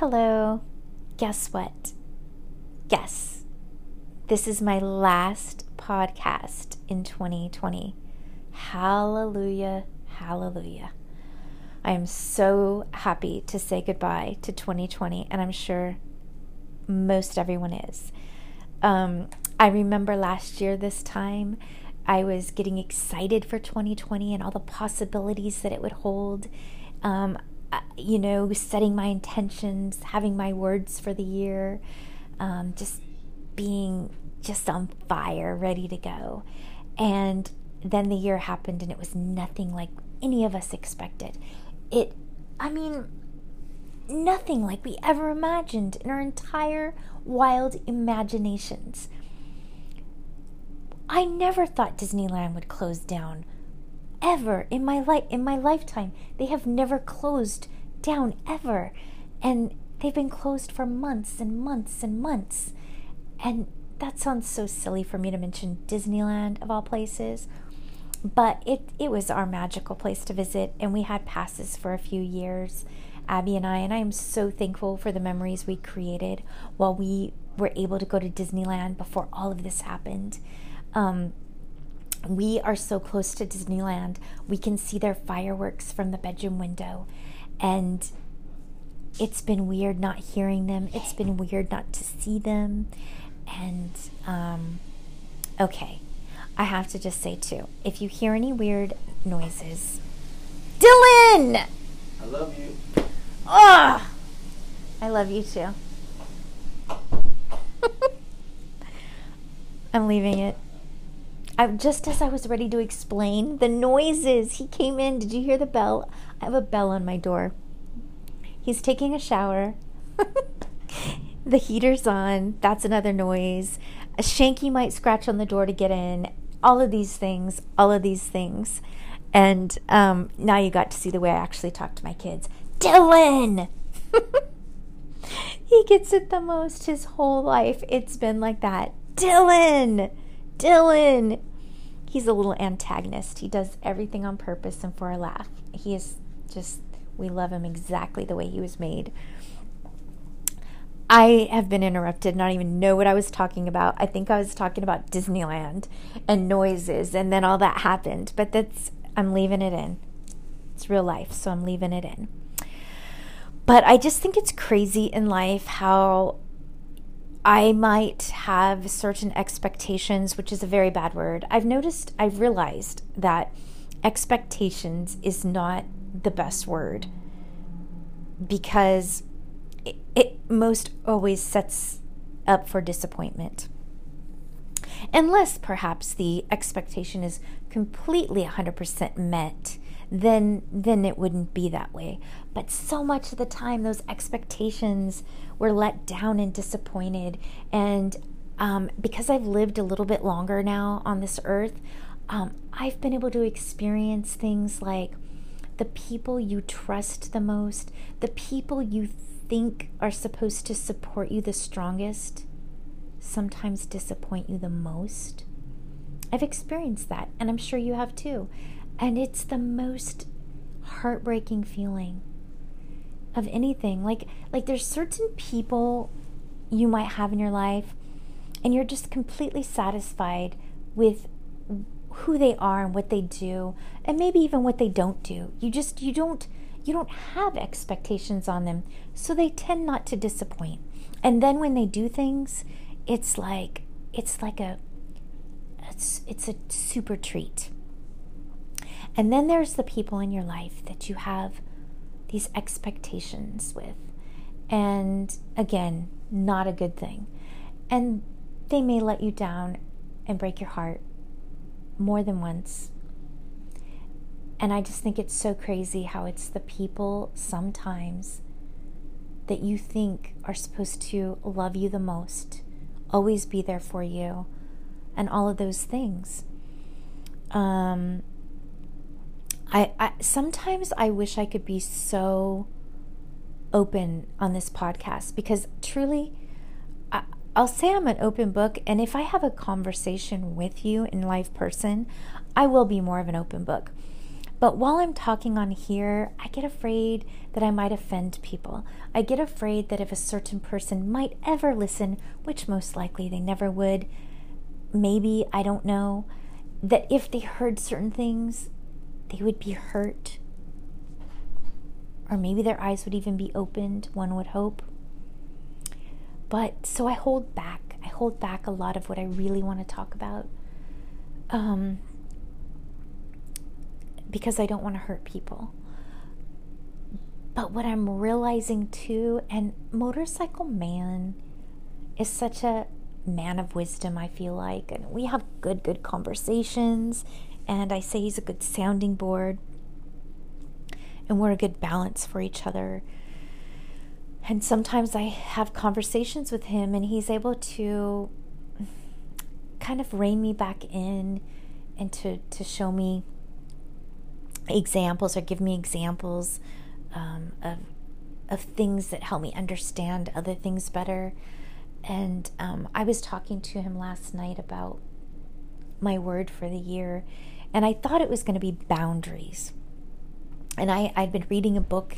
Hello. Guess what? Guess. This is my last podcast in 2020. Hallelujah. Hallelujah. I am so happy to say goodbye to 2020, and I'm sure most everyone is. Um, I remember last year, this time, I was getting excited for 2020 and all the possibilities that it would hold. Um, you know, setting my intentions, having my words for the year, um, just being just on fire, ready to go. And then the year happened and it was nothing like any of us expected. It, I mean, nothing like we ever imagined in our entire wild imaginations. I never thought Disneyland would close down ever in my life in my lifetime. They have never closed down ever. And they've been closed for months and months and months. And that sounds so silly for me to mention Disneyland of all places. But it, it was our magical place to visit, and we had passes for a few years, Abby and I, and I am so thankful for the memories we created while we were able to go to Disneyland before all of this happened. Um, we are so close to Disneyland. We can see their fireworks from the bedroom window. And it's been weird not hearing them. It's been weird not to see them. And, um, okay, I have to just say too if you hear any weird noises, Dylan! I love you. Ugh! I love you too. I'm leaving it. I, just as I was ready to explain the noises, he came in. Did you hear the bell? I have a bell on my door. He's taking a shower. the heater's on. That's another noise. A Shanky might scratch on the door to get in. All of these things, all of these things. And um, now you got to see the way I actually talk to my kids. Dylan! he gets it the most his whole life. It's been like that. Dylan! Dylan! He's a little antagonist. He does everything on purpose and for a laugh. He is just, we love him exactly the way he was made. I have been interrupted, not even know what I was talking about. I think I was talking about Disneyland and noises, and then all that happened. But that's, I'm leaving it in. It's real life, so I'm leaving it in. But I just think it's crazy in life how I might have certain expectations, which is a very bad word. I've noticed, I've realized that expectations is not the best word because it, it most always sets up for disappointment. Unless perhaps the expectation is completely 100% met, then then it wouldn't be that way. But so much of the time those expectations were let down and disappointed and um, because I've lived a little bit longer now on this earth, um, I've been able to experience things like the people you trust the most, the people you think are supposed to support you the strongest, sometimes disappoint you the most. I've experienced that, and I'm sure you have too. And it's the most heartbreaking feeling of anything. Like like there's certain people you might have in your life and you're just completely satisfied with who they are and what they do and maybe even what they don't do. You just you don't you don't have expectations on them. So they tend not to disappoint. And then when they do things it's like it's like a it's it's a super treat and then there's the people in your life that you have these expectations with and again not a good thing and they may let you down and break your heart more than once. And I just think it's so crazy how it's the people sometimes that you think are supposed to love you the most, always be there for you, and all of those things. Um, I, I sometimes I wish I could be so open on this podcast because truly I, I'll say I'm an open book, and if I have a conversation with you in live person, I will be more of an open book. But while I'm talking on here, I get afraid that I might offend people. I get afraid that if a certain person might ever listen, which most likely they never would, maybe, I don't know, that if they heard certain things, they would be hurt. Or maybe their eyes would even be opened, one would hope. But so I hold back. I hold back a lot of what I really want to talk about. Um, because I don't want to hurt people. But what I'm realizing too, and Motorcycle Man is such a man of wisdom, I feel like. And we have good, good conversations. And I say he's a good sounding board. And we're a good balance for each other. And sometimes I have conversations with him, and he's able to kind of rein me back in and to, to show me examples or give me examples um, of of things that help me understand other things better. And um, I was talking to him last night about my word for the year, and I thought it was going to be boundaries. And I, I'd been reading a book,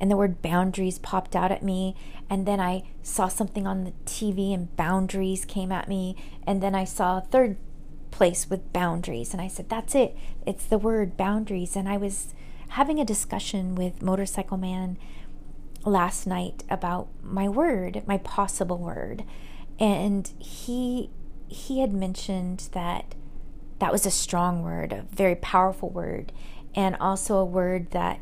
and the word boundaries popped out at me. And then I saw something on the TV, and boundaries came at me. And then I saw a third place with boundaries. And I said, That's it. It's the word boundaries. And I was having a discussion with Motorcycle Man last night about my word, my possible word. And he he had mentioned that that was a strong word, a very powerful word, and also a word that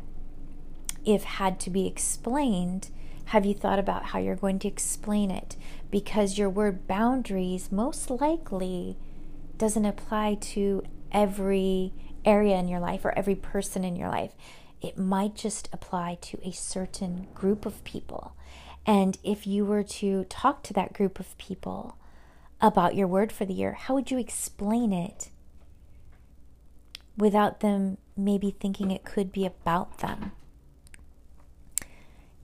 if had to be explained, have you thought about how you're going to explain it? Because your word boundaries most likely doesn't apply to every area in your life or every person in your life. It might just apply to a certain group of people. And if you were to talk to that group of people about your word for the year, how would you explain it without them maybe thinking it could be about them?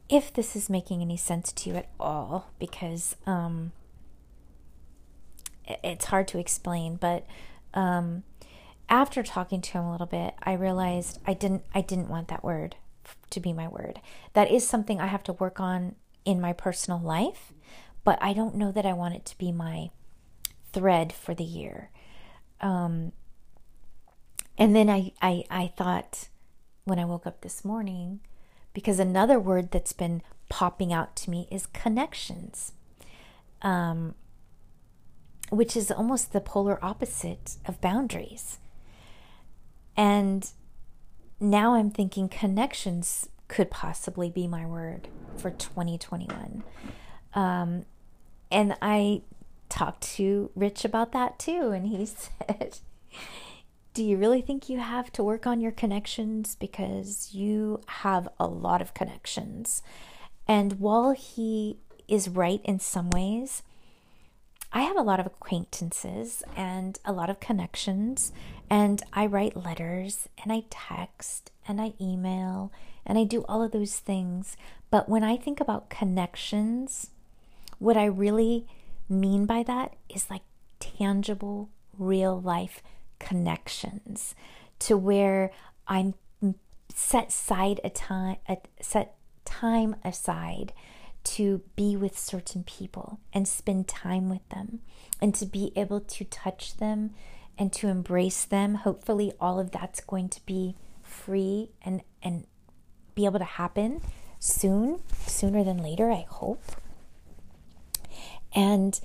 If this is making any sense to you at all, because um, it's hard to explain, but um, after talking to him a little bit, I realized I didn't I didn't want that word to be my word. That is something I have to work on in my personal life, but I don't know that I want it to be my thread for the year. Um, and then I, I I thought when I woke up this morning, because another word that's been popping out to me is connections. Um, which is almost the polar opposite of boundaries. And now I'm thinking connections could possibly be my word for 2021. Um, and I talked to Rich about that too, and he said, Do you really think you have to work on your connections? Because you have a lot of connections. And while he is right in some ways, I have a lot of acquaintances and a lot of connections, and I write letters and I text and I email and I do all of those things. But when I think about connections, what I really mean by that is like tangible, real life connections to where I'm set side a time, a set time aside to be with certain people and spend time with them and to be able to touch them and to embrace them. Hopefully, all of that's going to be free and, and be able to happen soon, sooner than later, I hope. And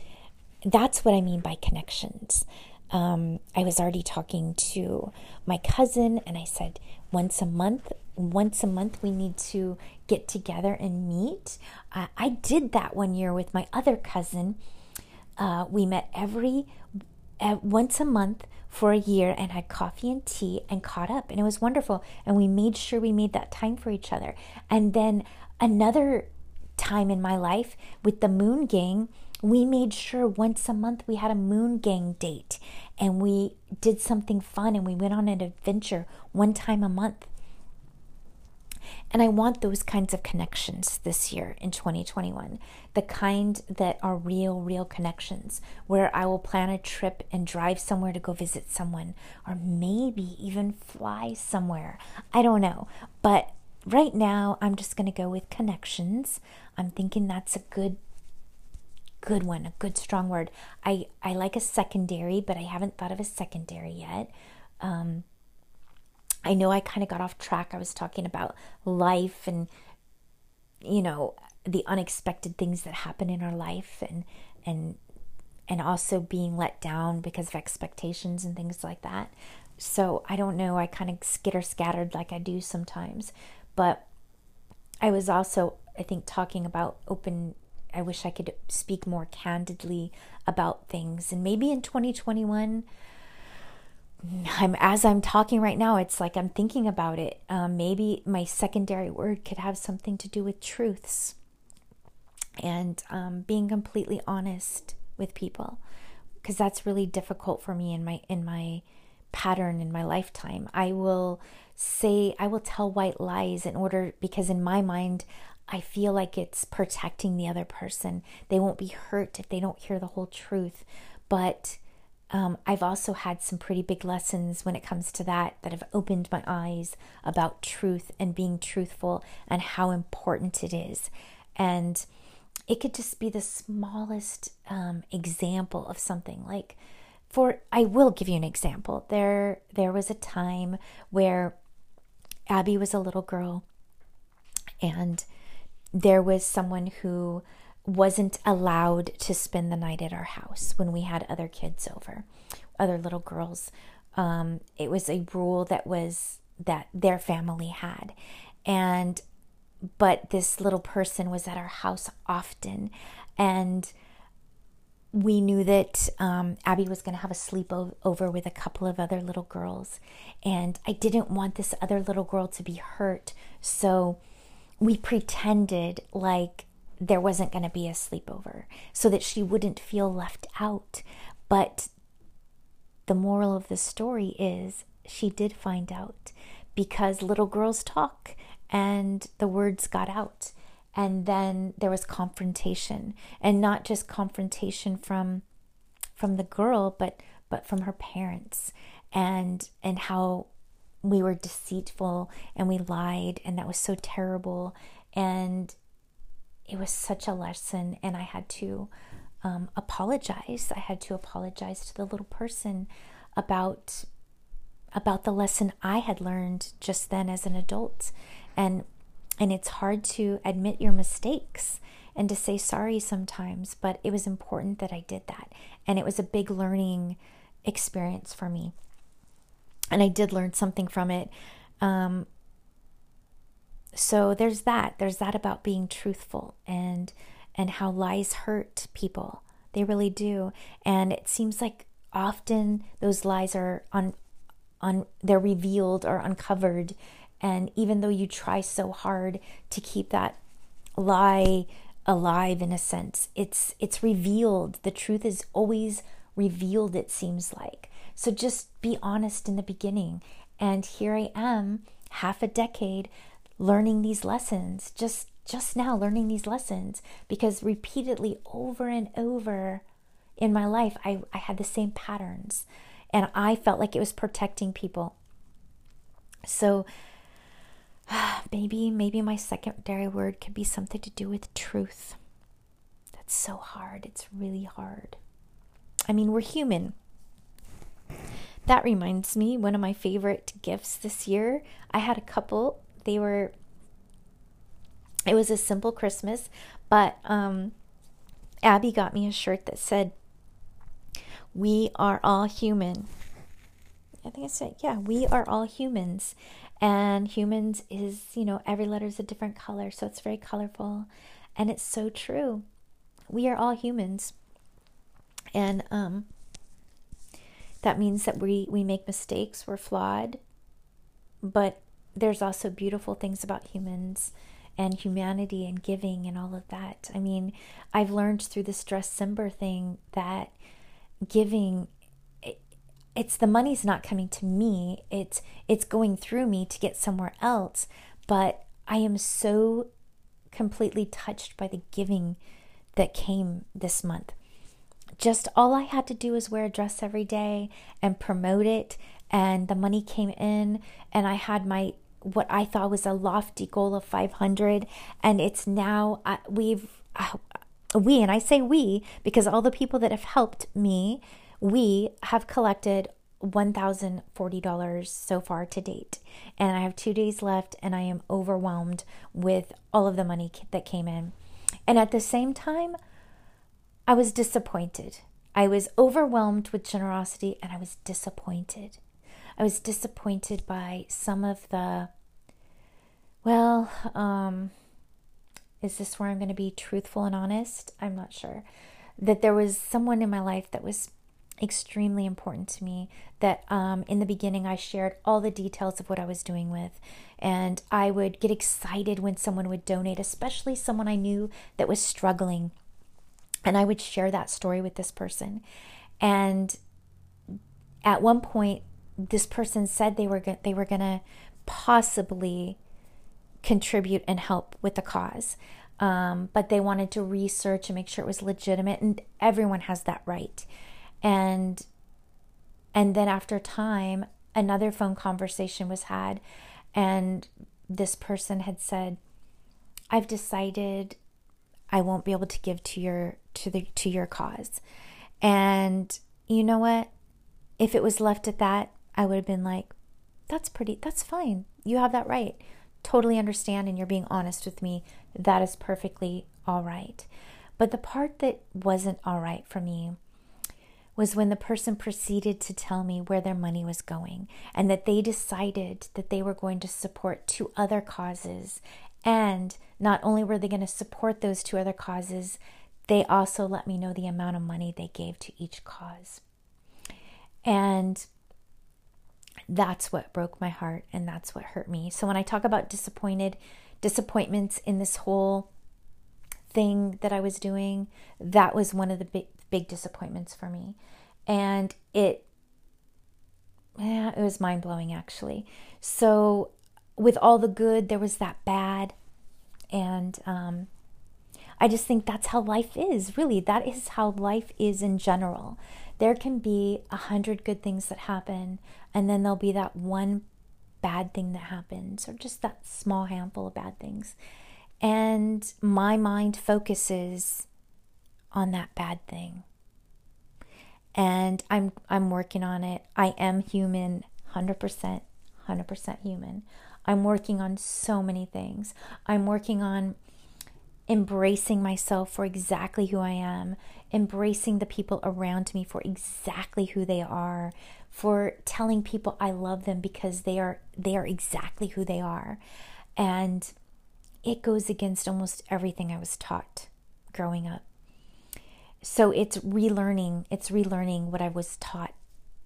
that's what I mean by connections. Um, I was already talking to my cousin, and I said, once a month, once a month, we need to get together and meet. Uh, I did that one year with my other cousin. Uh, we met every uh, once a month for a year and had coffee and tea and caught up, and it was wonderful. And we made sure we made that time for each other. And then another time in my life with the Moon Gang, we made sure once a month we had a Moon Gang date and we did something fun and we went on an adventure one time a month. And I want those kinds of connections this year in 2021. The kind that are real, real connections where I will plan a trip and drive somewhere to go visit someone, or maybe even fly somewhere. I don't know. But right now, I'm just going to go with connections. I'm thinking that's a good good one, a good strong word. I, I like a secondary, but I haven't thought of a secondary yet. Um, I know I kind of got off track. I was talking about life and, you know, the unexpected things that happen in our life and, and, and also being let down because of expectations and things like that. So I don't know. I kind of skitter scattered like I do sometimes. But I was also, I think, talking about open I wish I could speak more candidly about things. And maybe in 2021, I'm as I'm talking right now, it's like I'm thinking about it. Um, maybe my secondary word could have something to do with truths and um, being completely honest with people, because that's really difficult for me in my in my pattern in my lifetime. I will say I will tell white lies in order because in my mind I feel like it's protecting the other person. They won't be hurt if they don't hear the whole truth. But um, I've also had some pretty big lessons when it comes to that that have opened my eyes about truth and being truthful and how important it is. And it could just be the smallest um, example of something like for I will give you an example. There there was a time where Abby was a little girl and there was someone who wasn't allowed to spend the night at our house when we had other kids over, other little girls. Um, it was a rule that was that their family had, and but this little person was at our house often, and we knew that um, Abby was going to have a sleepover with a couple of other little girls, and I didn't want this other little girl to be hurt, so we pretended like there wasn't going to be a sleepover so that she wouldn't feel left out. But the moral of the story is she did find out because little girls talk and the words got out. And then there was confrontation and not just confrontation from from the girl but but from her parents and and how we were deceitful and we lied, and that was so terrible. And it was such a lesson, and I had to um, apologize. I had to apologize to the little person about about the lesson I had learned just then as an adult, and and it's hard to admit your mistakes and to say sorry sometimes, but it was important that I did that, and it was a big learning experience for me and I did learn something from it. Um, so there's that. There's that about being truthful and and how lies hurt people. They really do. And it seems like often those lies are on on they're revealed or uncovered and even though you try so hard to keep that lie alive in a sense, it's it's revealed. The truth is always revealed it seems like. So just be honest in the beginning. And here I am, half a decade learning these lessons, just just now learning these lessons because repeatedly over and over in my life I, I had the same patterns and I felt like it was protecting people. So maybe maybe my secondary word could be something to do with truth. That's so hard. It's really hard. I mean, we're human. That reminds me, one of my favorite gifts this year. I had a couple. They were, it was a simple Christmas, but um, Abby got me a shirt that said, We are all human. I think I said, Yeah, we are all humans. And humans is, you know, every letter is a different color. So it's very colorful. And it's so true. We are all humans. And um, that means that we, we make mistakes, we're flawed, but there's also beautiful things about humans and humanity and giving and all of that. I mean, I've learned through Dressember thing that giving it's the money's not coming to me. It's it's going through me to get somewhere else, but I am so completely touched by the giving that came this month. Just all I had to do was wear a dress every day and promote it, and the money came in, and I had my what I thought was a lofty goal of 500, and it's now uh, we've uh, we and I say we because all the people that have helped me, we have collected $1,040 so far to date. And I have two days left, and I am overwhelmed with all of the money that came in. And at the same time, I was disappointed. I was overwhelmed with generosity and I was disappointed. I was disappointed by some of the, well, um, is this where I'm going to be truthful and honest? I'm not sure. That there was someone in my life that was extremely important to me that um, in the beginning I shared all the details of what I was doing with. And I would get excited when someone would donate, especially someone I knew that was struggling. And I would share that story with this person. And at one point, this person said they were go- they were gonna possibly contribute and help with the cause, um, but they wanted to research and make sure it was legitimate. And everyone has that right and and then after time another phone conversation was had and this person had said i've decided i won't be able to give to your to the to your cause. And you know what? If it was left at that i would have been like that's pretty that's fine. You have that right. Totally understand and you're being honest with me. That is perfectly all right. But the part that wasn't all right for me was when the person proceeded to tell me where their money was going and that they decided that they were going to support two other causes. And not only were they going to support those two other causes, they also let me know the amount of money they gave to each cause. And that's what broke my heart and that's what hurt me. So when I talk about disappointed, disappointments in this whole thing that I was doing, that was one of the big big disappointments for me. And it yeah, it was mind blowing actually. So with all the good, there was that bad. And um, I just think that's how life is, really. That is how life is in general. There can be a hundred good things that happen, and then there'll be that one bad thing that happens, or just that small handful of bad things. And my mind focuses on that bad thing. And I'm I'm working on it. I am human, 100%, 100% human. I'm working on so many things. I'm working on embracing myself for exactly who I am, embracing the people around me for exactly who they are, for telling people I love them because they are they are exactly who they are. And it goes against almost everything I was taught growing up so it's relearning it's relearning what i was taught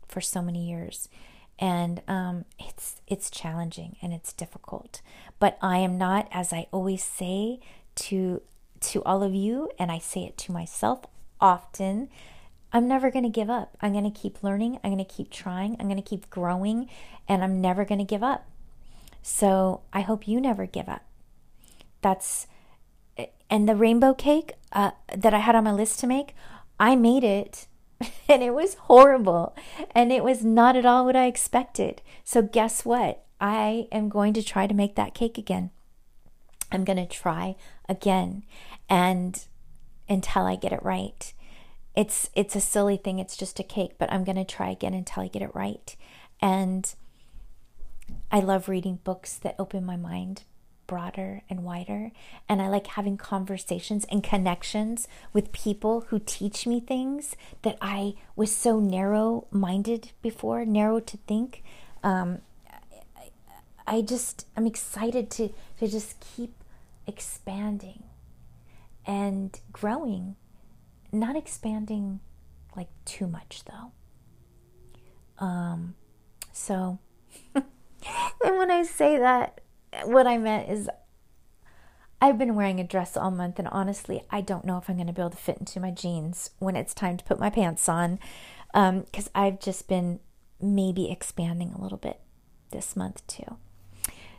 for so many years and um, it's it's challenging and it's difficult. But i am not as i always say to to all of you and i say it to myself often i'm never going to give up. I'm going to keep learning. I'm going to keep trying. I'm going to keep growing and i'm never going to give up. So i hope you never give up. That's and the rainbow cake uh, that I had on my list to make, I made it and it was horrible and it was not at all what I expected. So, guess what? I am going to try to make that cake again. I'm going to try again and until I get it right. It's it's a silly thing, it's just a cake, but I'm going to try again until I get it right. And I love reading books that open my mind broader and wider. And I like having conversations and connections with people who teach me things that I was so narrow minded before, narrow to think. Um, I just, I'm excited to, to just keep expanding and growing, not expanding like too much though. Um, so, and when I say that, what I meant is I've been wearing a dress all month, and honestly, I don't know if I'm going to be able to fit into my jeans when it's time to put my pants on because um, I've just been maybe expanding a little bit this month too.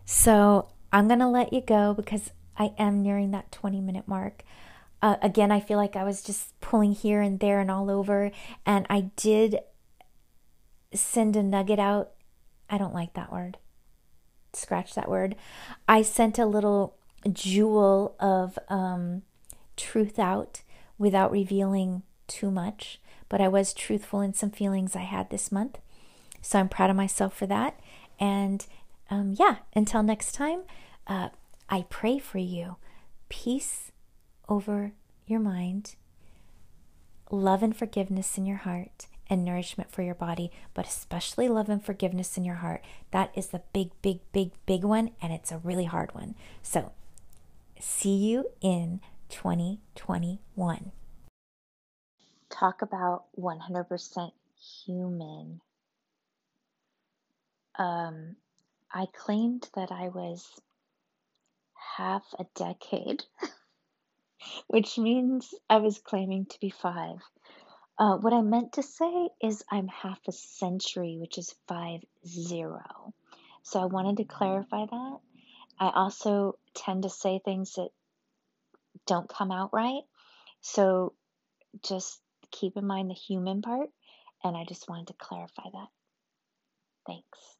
So I'm going to let you go because I am nearing that 20 minute mark. Uh, again, I feel like I was just pulling here and there and all over. And I did send a nugget out. I don't like that word. Scratch that word. I sent a little jewel of um, truth out without revealing too much, but I was truthful in some feelings I had this month. So I'm proud of myself for that. And um, yeah, until next time, uh, I pray for you peace over your mind, love and forgiveness in your heart, and nourishment for your body, but especially love and forgiveness in your heart. That is the big, big, big, big one, and it's a really hard one. So, see you in 2021. Talk about 100% human. Um, I claimed that I was half a decade, which means I was claiming to be five. Uh, what I meant to say is I'm half a century, which is five zero. So I wanted to clarify that. I also tend to say things that don't come out right. So just keep in mind the human part. And I just wanted to clarify that. Thanks.